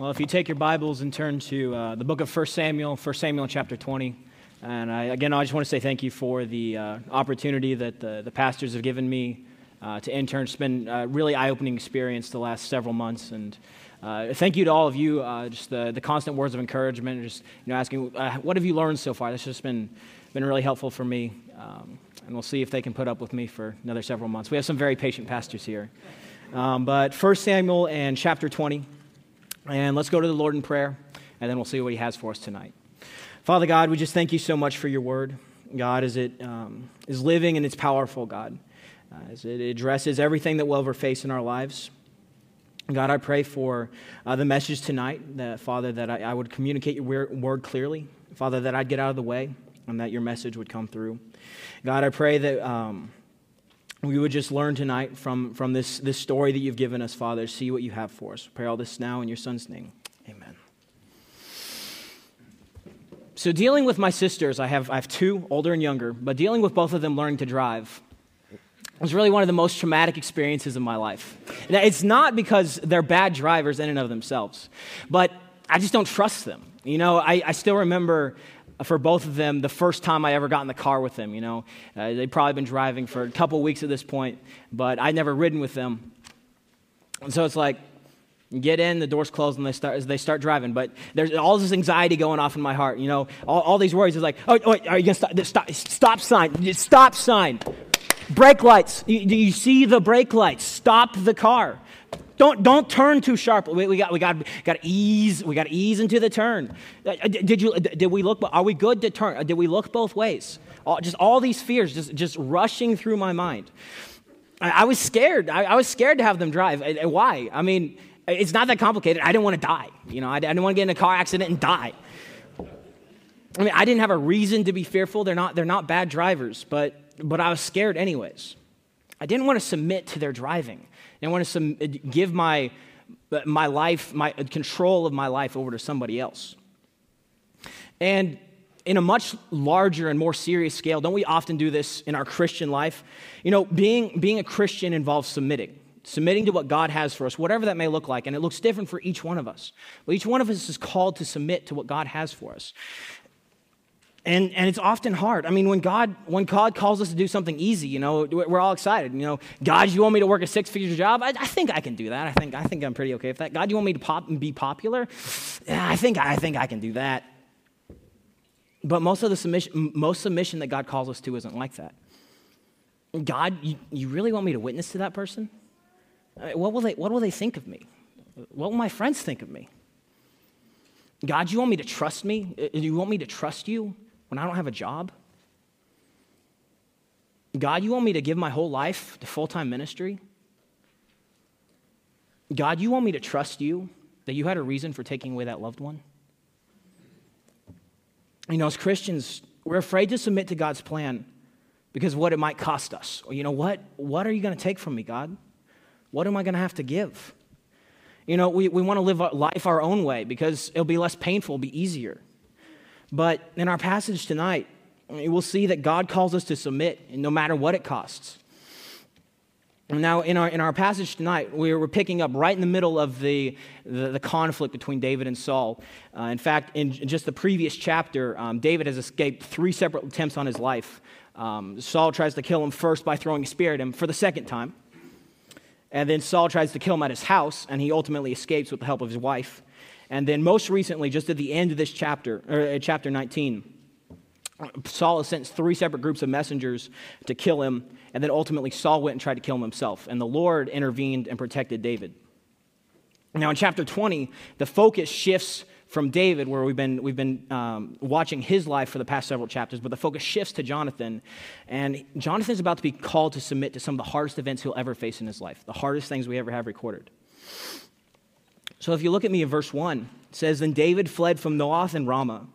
Well, if you take your Bibles and turn to uh, the book of 1 Samuel, 1 Samuel chapter 20. And I, again, I just want to say thank you for the uh, opportunity that the, the pastors have given me uh, to intern. It's been a really eye opening experience the last several months. And uh, thank you to all of you, uh, just the, the constant words of encouragement, just you know, asking, uh, what have you learned so far? That's just been, been really helpful for me. Um, and we'll see if they can put up with me for another several months. We have some very patient pastors here. Um, but 1 Samuel and chapter 20. And let's go to the Lord in prayer, and then we'll see what He has for us tonight. Father God, we just thank you so much for your word. God, as it um, is living and it's powerful, God, uh, as it addresses everything that we'll ever face in our lives. God, I pray for uh, the message tonight, that, Father, that I, I would communicate your word clearly. Father, that I'd get out of the way and that your message would come through. God, I pray that. Um, we would just learn tonight from, from this, this story that you've given us, Father. See what you have for us. Pray all this now in your Son's name. Amen. So, dealing with my sisters, I have, I have two, older and younger, but dealing with both of them learning to drive was really one of the most traumatic experiences of my life. Now, it's not because they're bad drivers in and of themselves, but I just don't trust them. You know, I, I still remember for both of them the first time I ever got in the car with them. You know, uh, they'd probably been driving for a couple weeks at this point, but I'd never ridden with them. And so it's like, get in, the doors closed, and they start, they start driving. But there's all this anxiety going off in my heart. You know, all, all these worries is like, oh, are you going to stop? Stop, stop sign. Stop sign. Brake lights. Do you, you see the brake lights? Stop the car. Don't, don't turn too sharp. We, we got, we got, got to ease. We got to ease into the turn. Uh, uh, did you? Did we look? Are we good to turn? Did we look both ways? All, just all these fears just, just rushing through my mind. I, I was scared. I, I, was scared to have them drive. I, why? I mean, it's not that complicated. I didn't want to die. You know, I, I didn't want to get in a car accident and die. I mean, I didn't have a reason to be fearful. They're not, they're not bad drivers, but, but I was scared anyways. I didn't want to submit to their driving. I want to give my, my life, my control of my life over to somebody else. And in a much larger and more serious scale, don't we often do this in our Christian life? You know, being, being a Christian involves submitting, submitting to what God has for us, whatever that may look like. And it looks different for each one of us. But each one of us is called to submit to what God has for us. And, and it's often hard. I mean, when God, when God calls us to do something easy, you know, we're all excited. You know, God, you want me to work a six figure job? I, I, think I can do that. I think, I think I'm pretty okay with that. God, you want me to pop and be popular? Yeah, I think, I think I can do that. But most of the submission, most submission that God calls us to isn't like that. God, you, you really want me to witness to that person? What will, they, what will they think of me? What will my friends think of me? God, you want me to trust me? Uh, you want me to trust you? When I don't have a job? God, you want me to give my whole life to full time ministry? God, you want me to trust you that you had a reason for taking away that loved one? You know, as Christians, we're afraid to submit to God's plan because what it might cost us. Or, you know, what, what are you going to take from me, God? What am I going to have to give? You know, we, we want to live life our own way because it'll be less painful, it'll be easier. But in our passage tonight, we'll see that God calls us to submit, no matter what it costs. Now, in our, in our passage tonight, we're, picking up right in the middle of the, the, the conflict between David and Saul. Uh, in fact, in just the previous chapter, um, David has escaped three separate attempts on his life. Um, Saul tries to kill him first by throwing a spear at him for the second time. And then Saul tries to kill him at his house, and he ultimately escapes with the help of his wife. And then, most recently, just at the end of this chapter, or uh, chapter 19, Saul sent three separate groups of messengers to kill him, and then ultimately Saul went and tried to kill him himself. And the Lord intervened and protected David. Now, in chapter 20, the focus shifts from David, where we've been, we've been um, watching his life for the past several chapters, but the focus shifts to Jonathan. And Jonathan is about to be called to submit to some of the hardest events he'll ever face in his life, the hardest things we ever have recorded. So if you look at me in verse 1, it says, Then David fled from Naioth and Ramah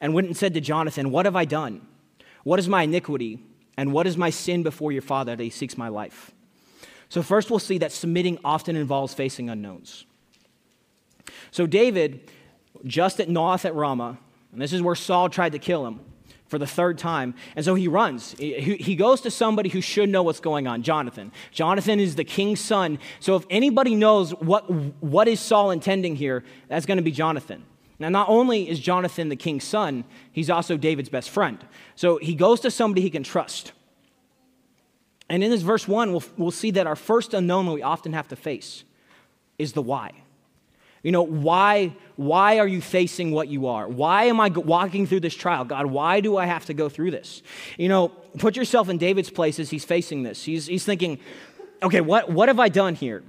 and went and said to Jonathan, What have I done? What is my iniquity? And what is my sin before your father that he seeks my life? So, first, we'll see that submitting often involves facing unknowns. So, David, just at Naioth at Ramah, and this is where Saul tried to kill him, for the third time. And so he runs. He goes to somebody who should know what's going on, Jonathan. Jonathan is the king's son. So if anybody knows what, what is Saul intending here, that's going to be Jonathan. Now, not only is Jonathan the king's son, he's also David's best friend. So he goes to somebody he can trust. And in this verse 1, we'll, we'll see that our first unknown we often have to face is the why. You know, why, why are you facing what you are? Why am I walking through this trial? God, why do I have to go through this? You know, put yourself in David's place as he's facing this. He's, he's thinking, okay, what, what have I done here?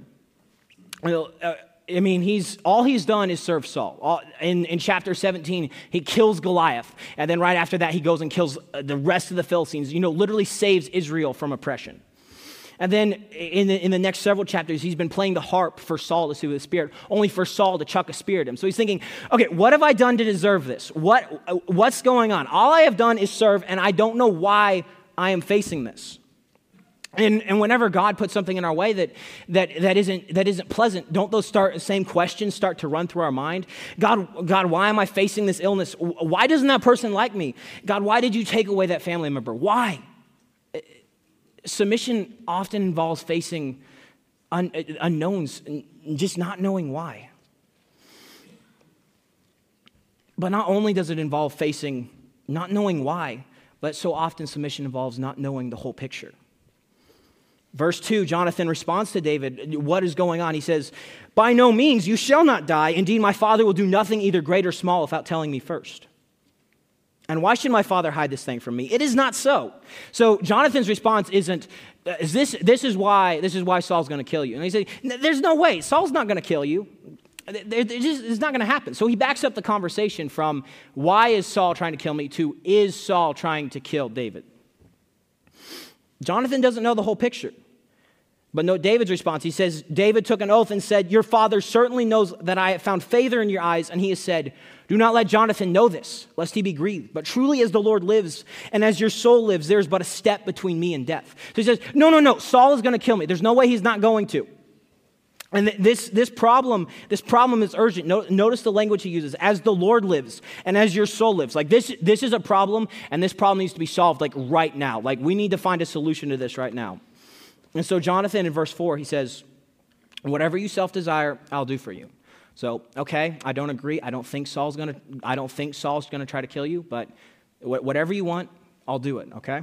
Well, uh, I mean, he's, all he's done is serve Saul. All, in, in chapter 17, he kills Goliath. And then right after that, he goes and kills uh, the rest of the Philistines, you know, literally saves Israel from oppression. And then in the, in the next several chapters, he's been playing the harp for Saul to soothe the spirit, only for Saul to chuck a spear at him. So he's thinking, okay, what have I done to deserve this? What, what's going on? All I have done is serve, and I don't know why I am facing this. And, and whenever God puts something in our way that, that, that, isn't, that isn't pleasant, don't those start, same questions start to run through our mind? God, God, why am I facing this illness? Why doesn't that person like me? God, why did you take away that family member? Why? Submission often involves facing un- unknowns and just not knowing why. But not only does it involve facing not knowing why, but so often submission involves not knowing the whole picture. Verse 2, Jonathan responds to David, What is going on? He says, By no means, you shall not die. Indeed, my father will do nothing, either great or small, without telling me first. And why should my father hide this thing from me? It is not so. So Jonathan's response isn't, uh, is this, this is why this is why Saul's going to kill you. And he said, there's no way. Saul's not going to kill you. Uh, it's not going to happen. So he backs up the conversation from why is Saul trying to kill me to is Saul trying to kill David. Jonathan doesn't know the whole picture. But note David's response. He says, David took an oath and said, Your father certainly knows that I have found favor in your eyes. And he has said, Do not let Jonathan know this, lest he be grieved. But truly, as the Lord lives and as your soul lives, there is but a step between me and death. So he says, No, no, no, Saul is going to kill me. There's no way he's not going to. And this, this problem, this problem is urgent. Notice the language he uses, as the Lord lives and as your soul lives. Like this, this is a problem, and this problem needs to be solved like right now. Like we need to find a solution to this right now. And so, Jonathan in verse 4, he says, Whatever you self desire, I'll do for you. So, okay, I don't agree. I don't think Saul's going to I don't think Saul's going to try to kill you, but whatever you want, I'll do it, okay?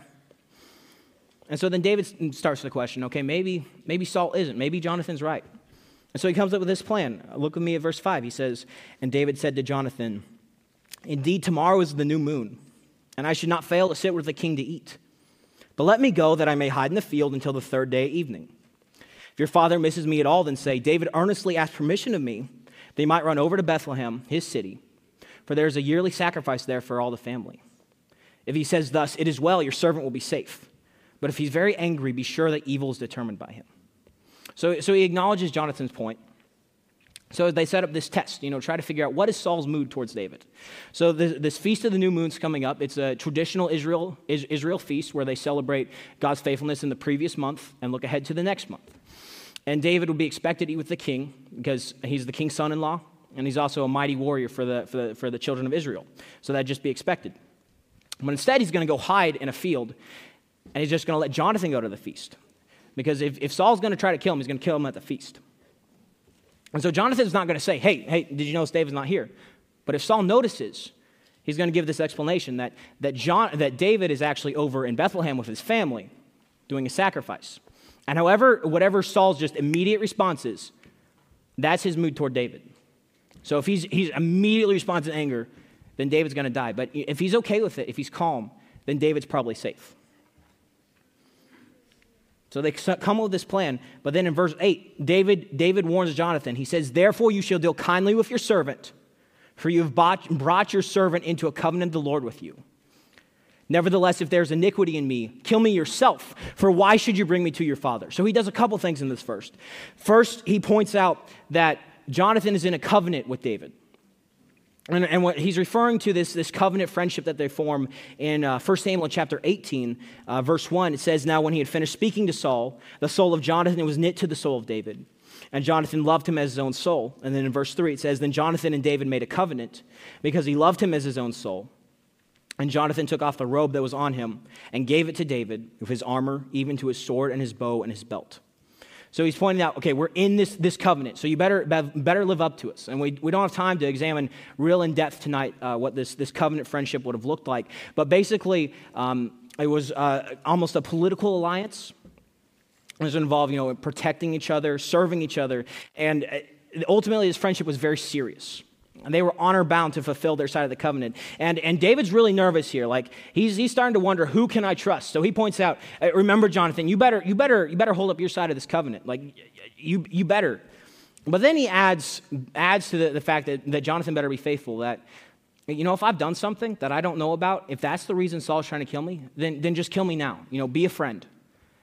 And so then David starts the question, okay, maybe maybe Saul isn't. Maybe Jonathan's right. And so he comes up with this plan. Look with me at verse 5. He says, "And David said to Jonathan, Indeed, tomorrow is the new moon, and I should not fail to sit with the king to eat. But let me go that I may hide in the field until the third day evening. If your father misses me at all, then say, David earnestly asked permission of me he might run over to Bethlehem, his city, for there is a yearly sacrifice there for all the family. If he says thus, It is well, your servant will be safe. But if he's very angry, be sure that evil is determined by him. So, so he acknowledges Jonathan's point. So they set up this test, you know, try to figure out what is Saul's mood towards David. So this, this feast of the new moon's coming up. It's a traditional Israel, Israel feast where they celebrate God's faithfulness in the previous month and look ahead to the next month. And David would be expected to eat with the king because he's the king's son-in-law and he's also a mighty warrior for the, for the, for the children of Israel. So that'd just be expected. But instead, he's going to go hide in a field and he's just going to let Jonathan go to the feast. Because if, if Saul's going to try to kill him, he's going to kill him at the feast. And so Jonathan's not going to say, hey, hey, did you notice David's not here? But if Saul notices, he's going to give this explanation that, that, John, that David is actually over in Bethlehem with his family doing a sacrifice. And however, whatever Saul's just immediate response is, that's his mood toward David. So if he's, he's immediately responds in anger, then David's going to die. But if he's okay with it, if he's calm, then David's probably safe. So they come up with this plan. But then in verse 8, David, David warns Jonathan. He says, Therefore you shall deal kindly with your servant, for you have brought your servant into a covenant of the Lord with you. Nevertheless, if there's iniquity in me, kill me yourself, for why should you bring me to your father? So he does a couple things in this first. First, he points out that Jonathan is in a covenant with David. And, and, what he's referring to this, this covenant friendship that they form in uh, 1 Samuel chapter 18, uh, verse 1. It says, Now when he had finished speaking to Saul, the soul of Jonathan was knit to the soul of David. And Jonathan loved him as his own soul. And then in verse 3, it says, Then Jonathan and David made a covenant because he loved him as his own soul. And Jonathan took off the robe that was on him and gave it to David with his armor, even to his sword and his bow and his belt. So he's pointing out, okay, we're in this, this covenant, so you better, better live up to us. And we, we don't have time to examine real in depth tonight uh, what this, this covenant friendship would have looked like. But basically, um, it was uh, almost a political alliance. It was involved, you know, protecting each other, serving each other. And uh, ultimately, this friendship was very serious. And they were honor bound to fulfill their side of the covenant. And, and David's really nervous here. Like he's, he's starting to wonder, who can I trust? So he points out, remember, Jonathan, you better, you better, you better hold up your side of this covenant. Like you, you better. But then he adds, adds to the, the fact that, that Jonathan better be faithful, that, you know, if I've done something that I don't know about, if that's the reason Saul's trying to kill me, then, then just kill me now. You know, be a friend.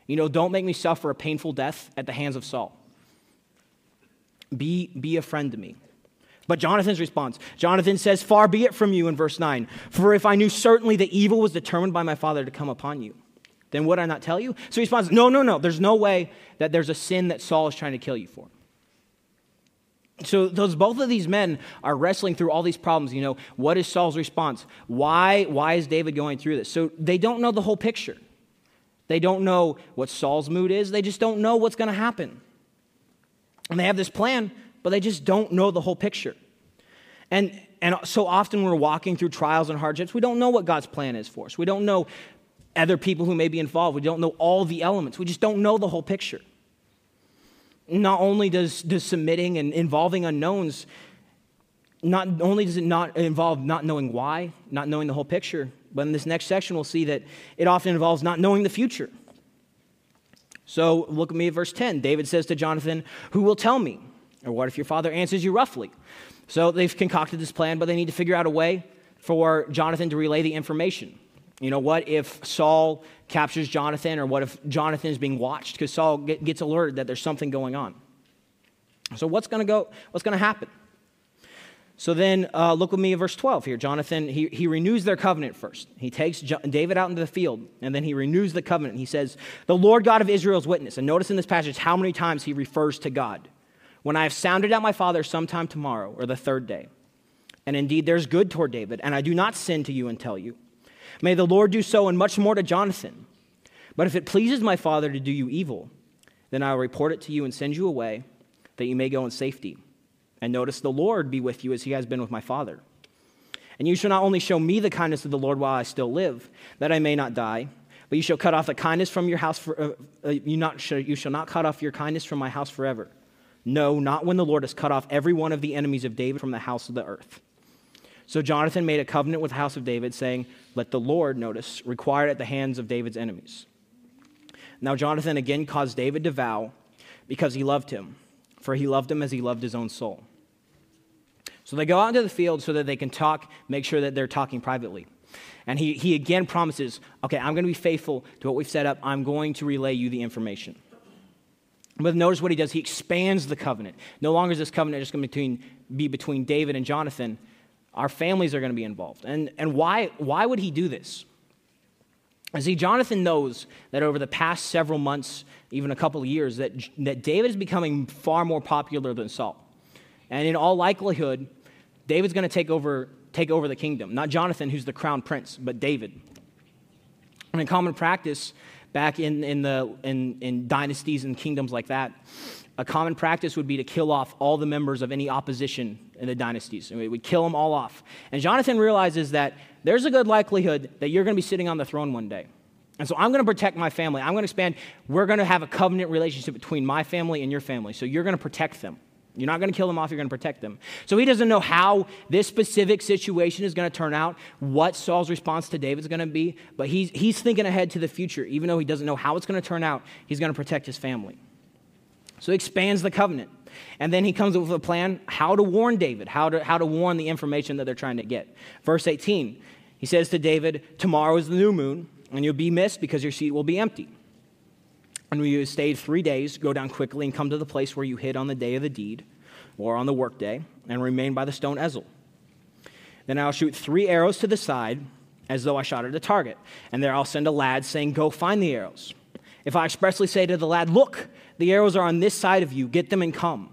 You know, don't make me suffer a painful death at the hands of Saul. Be, be a friend to me. But Jonathan's response Jonathan says, Far be it from you in verse 9. For if I knew certainly that evil was determined by my father to come upon you, then would I not tell you? So he responds, No, no, no. There's no way that there's a sin that Saul is trying to kill you for. So those both of these men are wrestling through all these problems. You know, what is Saul's response? Why, why is David going through this? So they don't know the whole picture. They don't know what Saul's mood is. They just don't know what's going to happen. And they have this plan, but they just don't know the whole picture. And, and so often we're walking through trials and hardships. We don't know what God's plan is for us. We don't know other people who may be involved. We don't know all the elements. We just don't know the whole picture. Not only does, does submitting and involving unknowns, not only does it not involve not knowing why, not knowing the whole picture, but in this next section we'll see that it often involves not knowing the future. So look at me at verse 10. David says to Jonathan, Who will tell me? Or what if your father answers you roughly? So they've concocted this plan, but they need to figure out a way for Jonathan to relay the information. You know, what if Saul captures Jonathan, or what if Jonathan is being watched? Because Saul gets alerted that there's something going on. So what's going to go? What's going to happen? So then, uh, look with me at verse 12 here. Jonathan, he, he renews their covenant first. He takes jo- David out into the field, and then he renews the covenant. He says, The Lord God of Israel's witness. And notice in this passage how many times he refers to God when I have sounded out my father sometime tomorrow or the third day. And indeed, there's good toward David, and I do not sin to you and tell you. May the Lord do so and much more to Jonathan. But if it pleases my father to do you evil, then I will report it to you and send you away, that you may go in safety. And notice the Lord be with you as he has been with my father. And you shall not only show me the kindness of the Lord while I still live, that I may not die, but you shall cut off the kindness from your house. For, uh, uh, you, not, you shall not cut off your kindness from my house forever. No, not when the Lord has cut off every one of the enemies of David from the house of the earth. So Jonathan made a covenant with the house of David, saying, Let the Lord, notice, require it at the hands of David's enemies. Now Jonathan again caused David to vow because he loved him, for he loved him as he loved his own soul. So they go out into the field so that they can talk, make sure that they're talking privately. And he, he again promises, Okay, I'm going to be faithful to what we've set up. I'm going to relay you the information. But notice what he does. He expands the covenant. No longer is this covenant just going to be between David and Jonathan. Our families are going to be involved. And, and why, why would he do this? See, Jonathan knows that over the past several months, even a couple of years, that, that David is becoming far more popular than Saul. And in all likelihood, David's going to take over, take over the kingdom. Not Jonathan, who's the crown prince, but David. And in common practice, back in, in, the, in, in dynasties and kingdoms like that, a common practice would be to kill off all the members of any opposition in the dynasties. And we would kill them all off. And Jonathan realizes that there's a good likelihood that you're going to be sitting on the throne one day. And so I'm going to protect my family. I'm going to expand. We're going to have a covenant relationship between my family and your family. So you're going to protect them. You're not going to kill them off, you're going to protect them. So he doesn't know how this specific situation is going to turn out, what Saul's response to David's going to be, but he's, he's thinking ahead to the future. Even though he doesn't know how it's going to turn out, he's going to protect his family. So he expands the covenant. And then he comes up with a plan how to warn David, how to, how to warn the information that they're trying to get. Verse 18, he says to David, Tomorrow is the new moon, and you'll be missed because your seat will be empty. And have stayed three days, go down quickly and come to the place where you hid on the day of the deed, or on the workday, and remain by the stone Ezel. Then I'll shoot three arrows to the side, as though I shot at a target. And there I'll send a lad saying, Go find the arrows. If I expressly say to the lad, Look, the arrows are on this side of you, get them and come.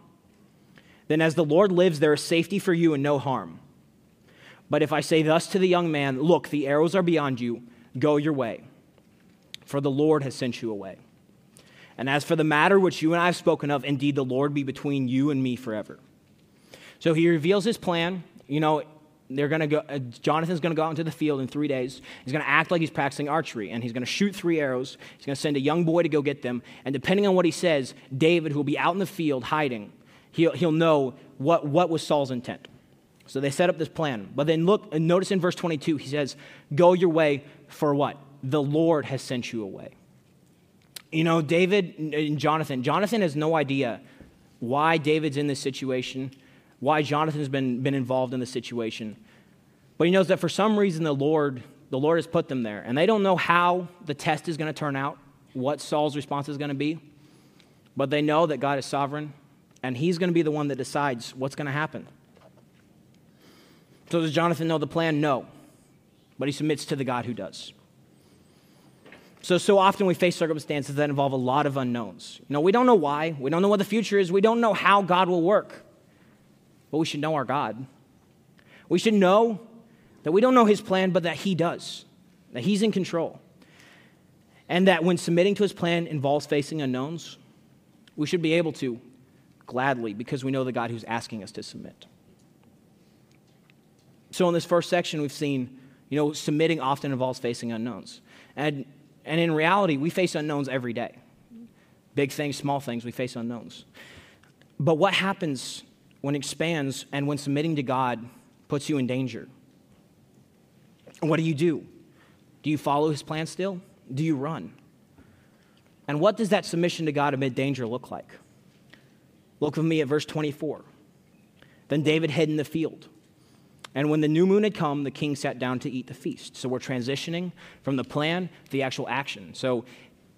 Then, as the Lord lives, there is safety for you and no harm. But if I say thus to the young man, Look, the arrows are beyond you, go your way, for the Lord has sent you away. And as for the matter which you and I have spoken of, indeed the Lord be between you and me forever. So he reveals his plan. You know, they're going to go, uh, Jonathan's going to go out into the field in three days. He's going to act like he's practicing archery, and he's going to shoot three arrows. He's going to send a young boy to go get them. And depending on what he says, David, who will be out in the field hiding, he'll, he'll know what, what was Saul's intent. So they set up this plan. But then look, notice in verse 22, he says, Go your way for what? The Lord has sent you away. You know, David and Jonathan, Jonathan has no idea why David's in this situation why Jonathan's been, been involved in the situation. But he knows that for some reason the Lord, the Lord has put them there. And they don't know how the test is going to turn out, what Saul's response is going to be. But they know that God is sovereign, and he's going to be the one that decides what's going to happen. So does Jonathan know the plan? No. But he submits to the God who does. So, so often we face circumstances that involve a lot of unknowns. You know, we don't know why. We don't know what the future is. We don't know how God will work. But we should know our God. We should know that we don't know his plan, but that he does, that he's in control. And that when submitting to his plan involves facing unknowns, we should be able to gladly because we know the God who's asking us to submit. So, in this first section, we've seen, you know, submitting often involves facing unknowns. And, and in reality, we face unknowns every day. Big things, small things, we face unknowns. But what happens when it expands and when submitting to God puts you in danger? What do you do? Do you follow his plan still? Do you run? And what does that submission to God amid danger look like? Look with me at verse 24. Then David hid in the field. And when the new moon had come, the king sat down to eat the feast. So we're transitioning from the plan to the actual action. So,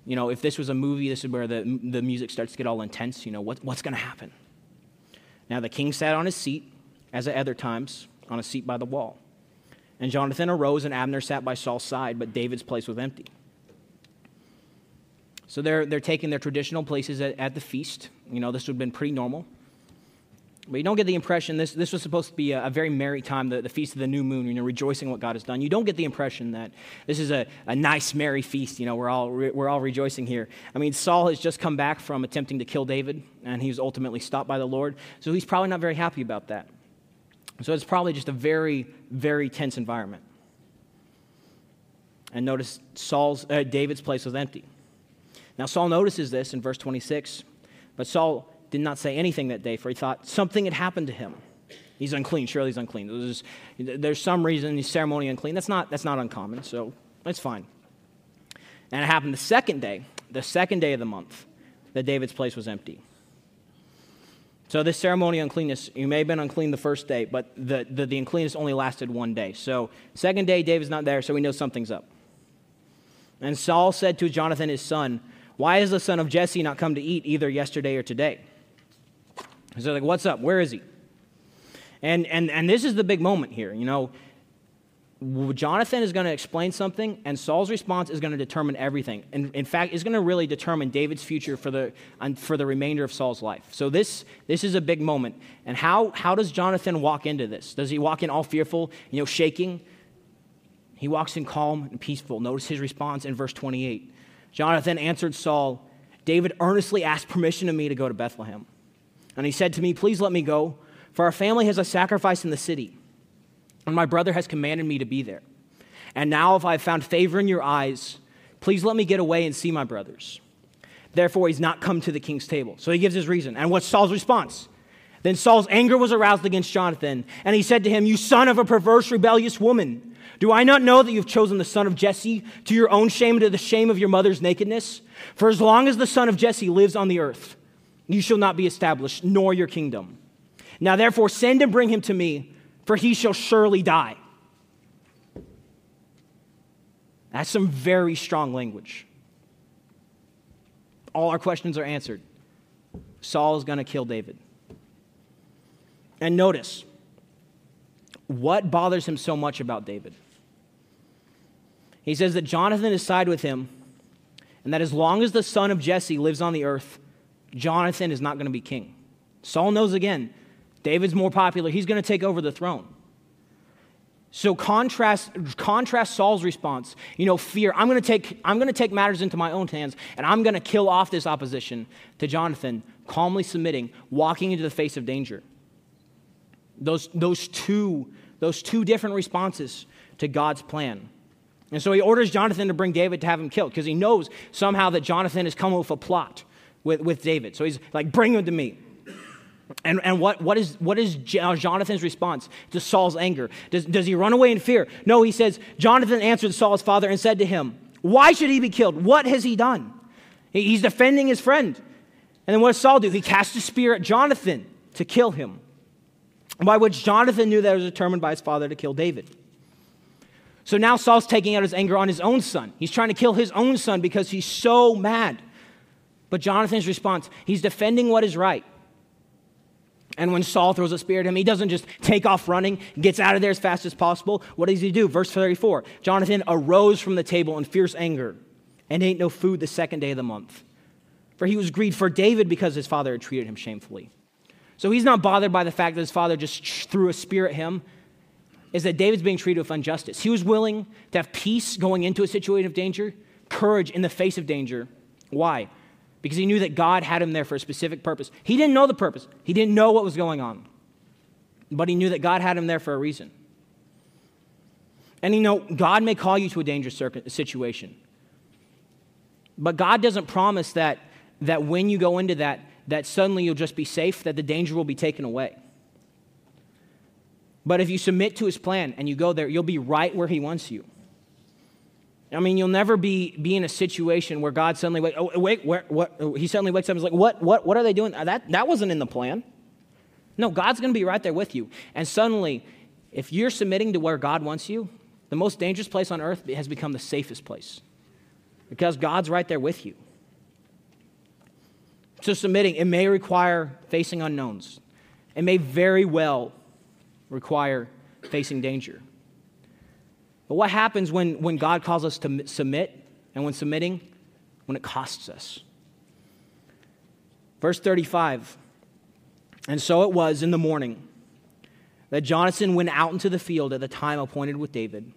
you know, if this was a movie, this is where the, the music starts to get all intense. You know, what, what's going to happen? Now the king sat on his seat, as at other times, on a seat by the wall. And Jonathan arose, and Abner sat by Saul's side, but David's place was empty. So they're, they're taking their traditional places at, at the feast. You know, this would have been pretty normal. But you don't get the impression this, this was supposed to be a, a very merry time, the, the feast of the new moon, you know, rejoicing what God has done. You don't get the impression that this is a, a nice, merry feast. You know, we're all, re, we're all rejoicing here. I mean, Saul has just come back from attempting to kill David, and he was ultimately stopped by the Lord. So he's probably not very happy about that. So it's probably just a very, very tense environment. And notice Saul's, uh, David's place was empty. Now, Saul notices this in verse 26, but Saul did not say anything that day, for he thought something had happened to him. He's unclean. Surely he's unclean. There's, there's some reason he's ceremonially unclean. That's not, that's not uncommon, so that's fine. And it happened the second day, the second day of the month, that David's place was empty. So this ceremonial uncleanness, you may have been unclean the first day, but the, the, the uncleanness only lasted one day. So second day, David's not there, so we know something's up. And Saul said to Jonathan, his son, Why has the son of Jesse not come to eat either yesterday or today? So they're like, what's up? Where is he? And, and, and this is the big moment here. You know, Jonathan is going to explain something, and Saul's response is going to determine everything. And in fact, is going to really determine David's future for the, for the remainder of Saul's life. So this, this is a big moment. And how, how does Jonathan walk into this? Does he walk in all fearful, you know, shaking? He walks in calm and peaceful. Notice his response in verse 28. Jonathan answered Saul, David earnestly asked permission of me to go to Bethlehem. And he said to me, Please let me go, for our family has a sacrifice in the city, and my brother has commanded me to be there. And now, if I have found favor in your eyes, please let me get away and see my brothers. Therefore, he's not come to the king's table. So he gives his reason. And what's Saul's response? Then Saul's anger was aroused against Jonathan, and he said to him, You son of a perverse, rebellious woman, do I not know that you've chosen the son of Jesse to your own shame and to the shame of your mother's nakedness? For as long as the son of Jesse lives on the earth, you shall not be established, nor your kingdom. Now, therefore, send and bring him to me, for he shall surely die. That's some very strong language. All our questions are answered. Saul is going to kill David. And notice what bothers him so much about David. He says that Jonathan is side with him, and that as long as the son of Jesse lives on the earth, Jonathan is not going to be king. Saul knows again, David's more popular. He's going to take over the throne. So contrast, contrast Saul's response, you know, fear. I'm going to take, I'm going to take matters into my own hands and I'm going to kill off this opposition to Jonathan, calmly submitting, walking into the face of danger. Those, those, two, those two different responses to God's plan. And so he orders Jonathan to bring David to have him killed because he knows somehow that Jonathan has come with a plot with, with David. So he's like, bring him to me. And, and what, what, is, what is uh, Jonathan's response to Saul's anger? Does, does he run away in fear? No, he says, Jonathan answered Saul's father and said to him, Why should he be killed? What has he done? He's defending his friend. And then what does Saul do? He casts a spear at Jonathan to kill him, by which Jonathan knew that it was determined by his father to kill David. So now Saul's taking out his anger on his own son. He's trying to kill his own son because he's so mad. But Jonathan's response, he's defending what is right. And when Saul throws a spear at him, he doesn't just take off running, gets out of there as fast as possible. What does he do? Verse 34 Jonathan arose from the table in fierce anger and ate no food the second day of the month. For he was grieved for David because his father had treated him shamefully. So he's not bothered by the fact that his father just threw a spear at him, is that David's being treated with injustice. He was willing to have peace going into a situation of danger, courage in the face of danger. Why? Because he knew that God had him there for a specific purpose. He didn't know the purpose, he didn't know what was going on, but he knew that God had him there for a reason. And you know, God may call you to a dangerous situation, but God doesn't promise that, that when you go into that, that suddenly you'll just be safe, that the danger will be taken away. But if you submit to his plan and you go there, you'll be right where he wants you. I mean, you'll never be, be in a situation where God suddenly wait, oh, wait where, what, he suddenly wakes up and is like, what, what, what are they doing? Uh, that, that wasn't in the plan. No, God's going to be right there with you. And suddenly, if you're submitting to where God wants you, the most dangerous place on earth has become the safest place because God's right there with you. So, submitting, it may require facing unknowns, it may very well require facing danger. But what happens when, when God calls us to submit and when submitting? When it costs us. Verse 35 And so it was in the morning that Jonathan went out into the field at the time appointed with David,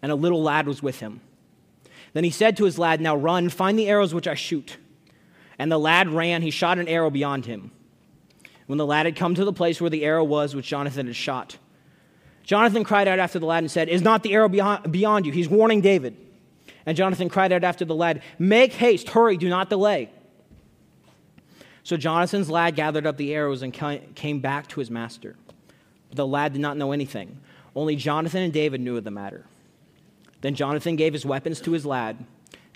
and a little lad was with him. Then he said to his lad, Now run, find the arrows which I shoot. And the lad ran, he shot an arrow beyond him. When the lad had come to the place where the arrow was which Jonathan had shot, Jonathan cried out after the lad and said, Is not the arrow beyond you? He's warning David. And Jonathan cried out after the lad, Make haste, hurry, do not delay. So Jonathan's lad gathered up the arrows and came back to his master. The lad did not know anything. Only Jonathan and David knew of the matter. Then Jonathan gave his weapons to his lad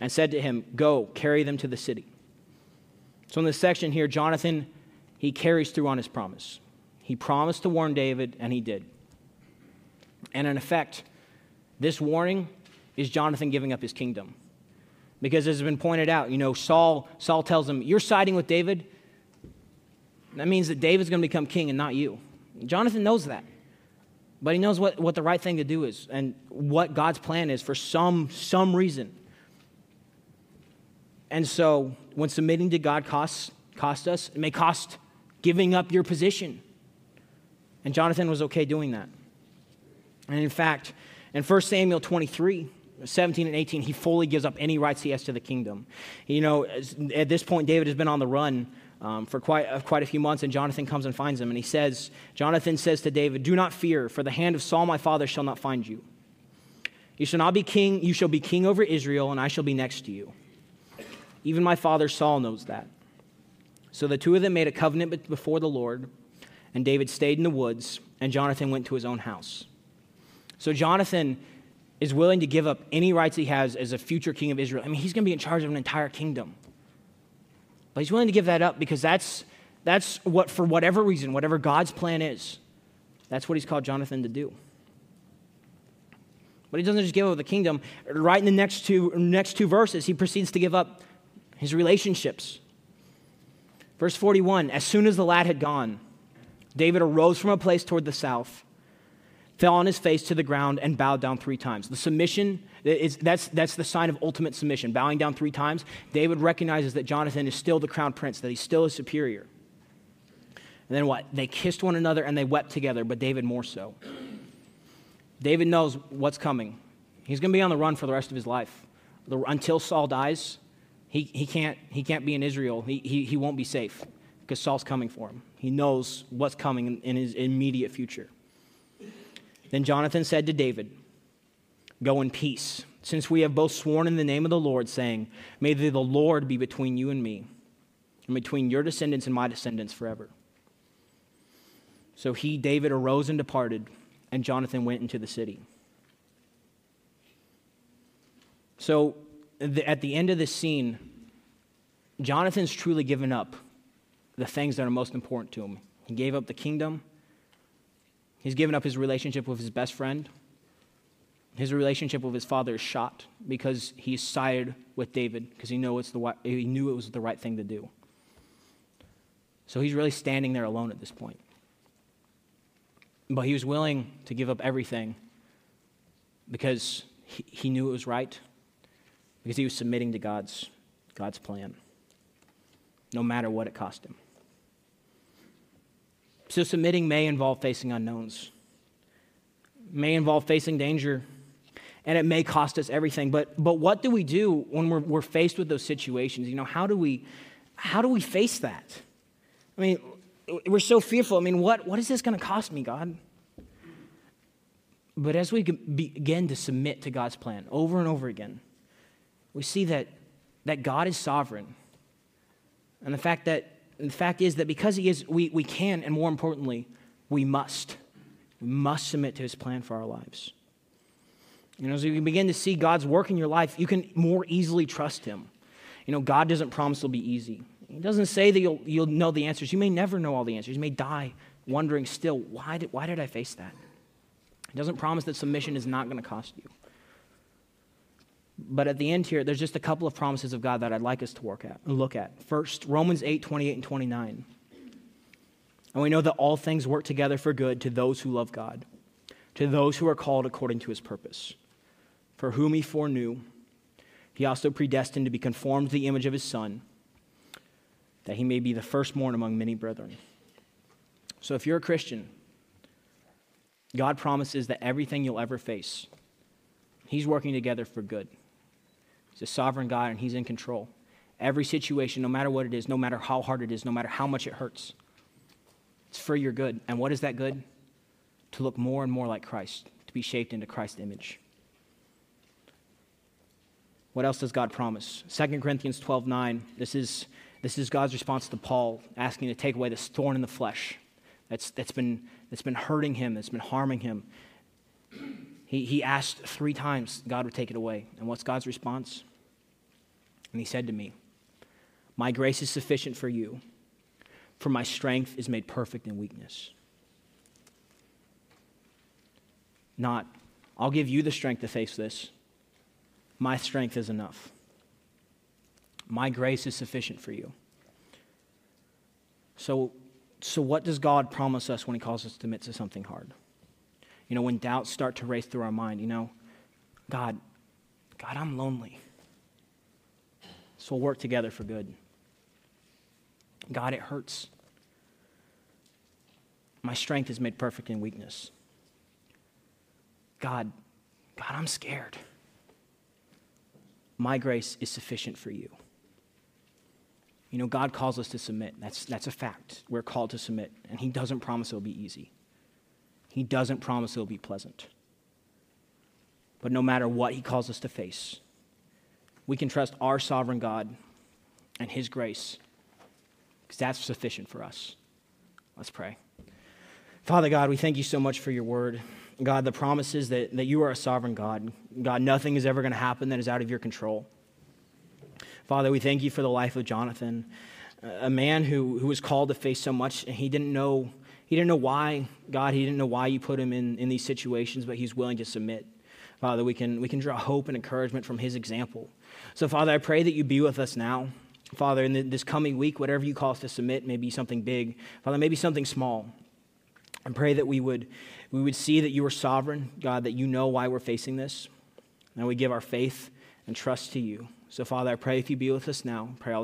and said to him, Go, carry them to the city. So in this section here, Jonathan, he carries through on his promise. He promised to warn David, and he did. And in effect, this warning is Jonathan giving up his kingdom. Because as has been pointed out, you know, Saul, Saul tells him, You're siding with David. That means that David's going to become king and not you. Jonathan knows that. But he knows what, what the right thing to do is and what God's plan is for some, some reason. And so when submitting to God costs cost us, it may cost giving up your position. And Jonathan was okay doing that. And in fact, in 1 Samuel 23, 17 and 18, he fully gives up any rights he has to the kingdom. You know, at this point, David has been on the run um, for quite, uh, quite a few months, and Jonathan comes and finds him. And he says, Jonathan says to David, Do not fear, for the hand of Saul my father shall not find you. You shall not be king, you shall be king over Israel, and I shall be next to you. Even my father Saul knows that. So the two of them made a covenant before the Lord, and David stayed in the woods, and Jonathan went to his own house. So Jonathan is willing to give up any rights he has as a future king of Israel. I mean, he's going to be in charge of an entire kingdom. But he's willing to give that up because that's, that's what, for whatever reason, whatever God's plan is, that's what he's called Jonathan to do. But he doesn't just give up the kingdom. Right in the next two, next two verses, he proceeds to give up his relationships. Verse 41 As soon as the lad had gone, David arose from a place toward the south fell on his face to the ground, and bowed down three times. The submission, is, that's, that's the sign of ultimate submission. Bowing down three times, David recognizes that Jonathan is still the crown prince, that he's still his superior. And then what? They kissed one another and they wept together, but David more so. David knows what's coming. He's going to be on the run for the rest of his life. The, until Saul dies, he, he, can't, he can't be in Israel. He, he, he won't be safe because Saul's coming for him. He knows what's coming in, in his immediate future. Then Jonathan said to David, Go in peace, since we have both sworn in the name of the Lord, saying, May the Lord be between you and me, and between your descendants and my descendants forever. So he, David, arose and departed, and Jonathan went into the city. So the, at the end of this scene, Jonathan's truly given up the things that are most important to him. He gave up the kingdom, he's given up his relationship with his best friend. His relationship with his father is shot because he sided with David because he, he knew it was the right thing to do. So he's really standing there alone at this point. But he was willing to give up everything because he, he knew it was right, because he was submitting to God's, God's plan, no matter what it cost him. So submitting may involve facing unknowns, may involve facing danger, and it may cost us everything. But, but what do we do when we're, we're faced with those situations? You know, how do we, how do we face that? I mean, we're so fearful. I mean, what, what is this going to cost me, God? But as we begin to submit to God's plan over and over again, we see that, that God is sovereign. And the fact, that, the fact is that because He is, we, we can, and more importantly, we must. We must submit to His plan for our lives. You know, as you begin to see God's work in your life, you can more easily trust Him. You know, God doesn't promise it'll be easy. He doesn't say that you'll, you'll know the answers. You may never know all the answers. You may die wondering still, why did, why did I face that? He doesn't promise that submission is not going to cost you. But at the end here, there's just a couple of promises of God that I'd like us to work at, and look at. First, Romans 8, 28 and 29. And we know that all things work together for good to those who love God, to those who are called according to his purpose. For whom he foreknew, he also predestined to be conformed to the image of his Son, that he may be the firstborn among many brethren. So if you're a Christian, God promises that everything you'll ever face, he's working together for good. He's a sovereign God and He's in control. Every situation, no matter what it is, no matter how hard it is, no matter how much it hurts, it's for your good. And what is that good? To look more and more like Christ, to be shaped into Christ's image. What else does God promise? 2 Corinthians 12 9. This is, this is God's response to Paul asking to take away this thorn in the flesh that's, that's, been, that's been hurting him, that's been harming him. He, he asked three times God would take it away. And what's God's response? And he said to me, My grace is sufficient for you, for my strength is made perfect in weakness. Not, I'll give you the strength to face this. My strength is enough. My grace is sufficient for you. So, so what does God promise us when He calls us to commit to something hard? You know, when doubts start to race through our mind, you know, God, God, I'm lonely. So we'll work together for good. God, it hurts. My strength is made perfect in weakness. God, God, I'm scared. My grace is sufficient for you. You know, God calls us to submit. That's, that's a fact. We're called to submit, and He doesn't promise it'll be easy. He doesn't promise it'll be pleasant. But no matter what He calls us to face, we can trust our sovereign God and His grace because that's sufficient for us. Let's pray. Father God, we thank you so much for your word. God, the promises that, that you are a sovereign God. God, nothing is ever going to happen that is out of your control. Father, we thank you for the life of Jonathan, a man who, who was called to face so much, and he didn't know he didn't know why, God, he didn't know why you put him in, in these situations, but he's willing to submit. Father, we can, we can draw hope and encouragement from his example. So, Father, I pray that you be with us now. Father, in this coming week, whatever you call us to submit, maybe something big, Father, maybe something small. I pray that we would, we would see that you are sovereign, God, that you know why we're facing this, and we give our faith and trust to you. So, Father, I pray if you be with us now, pray all.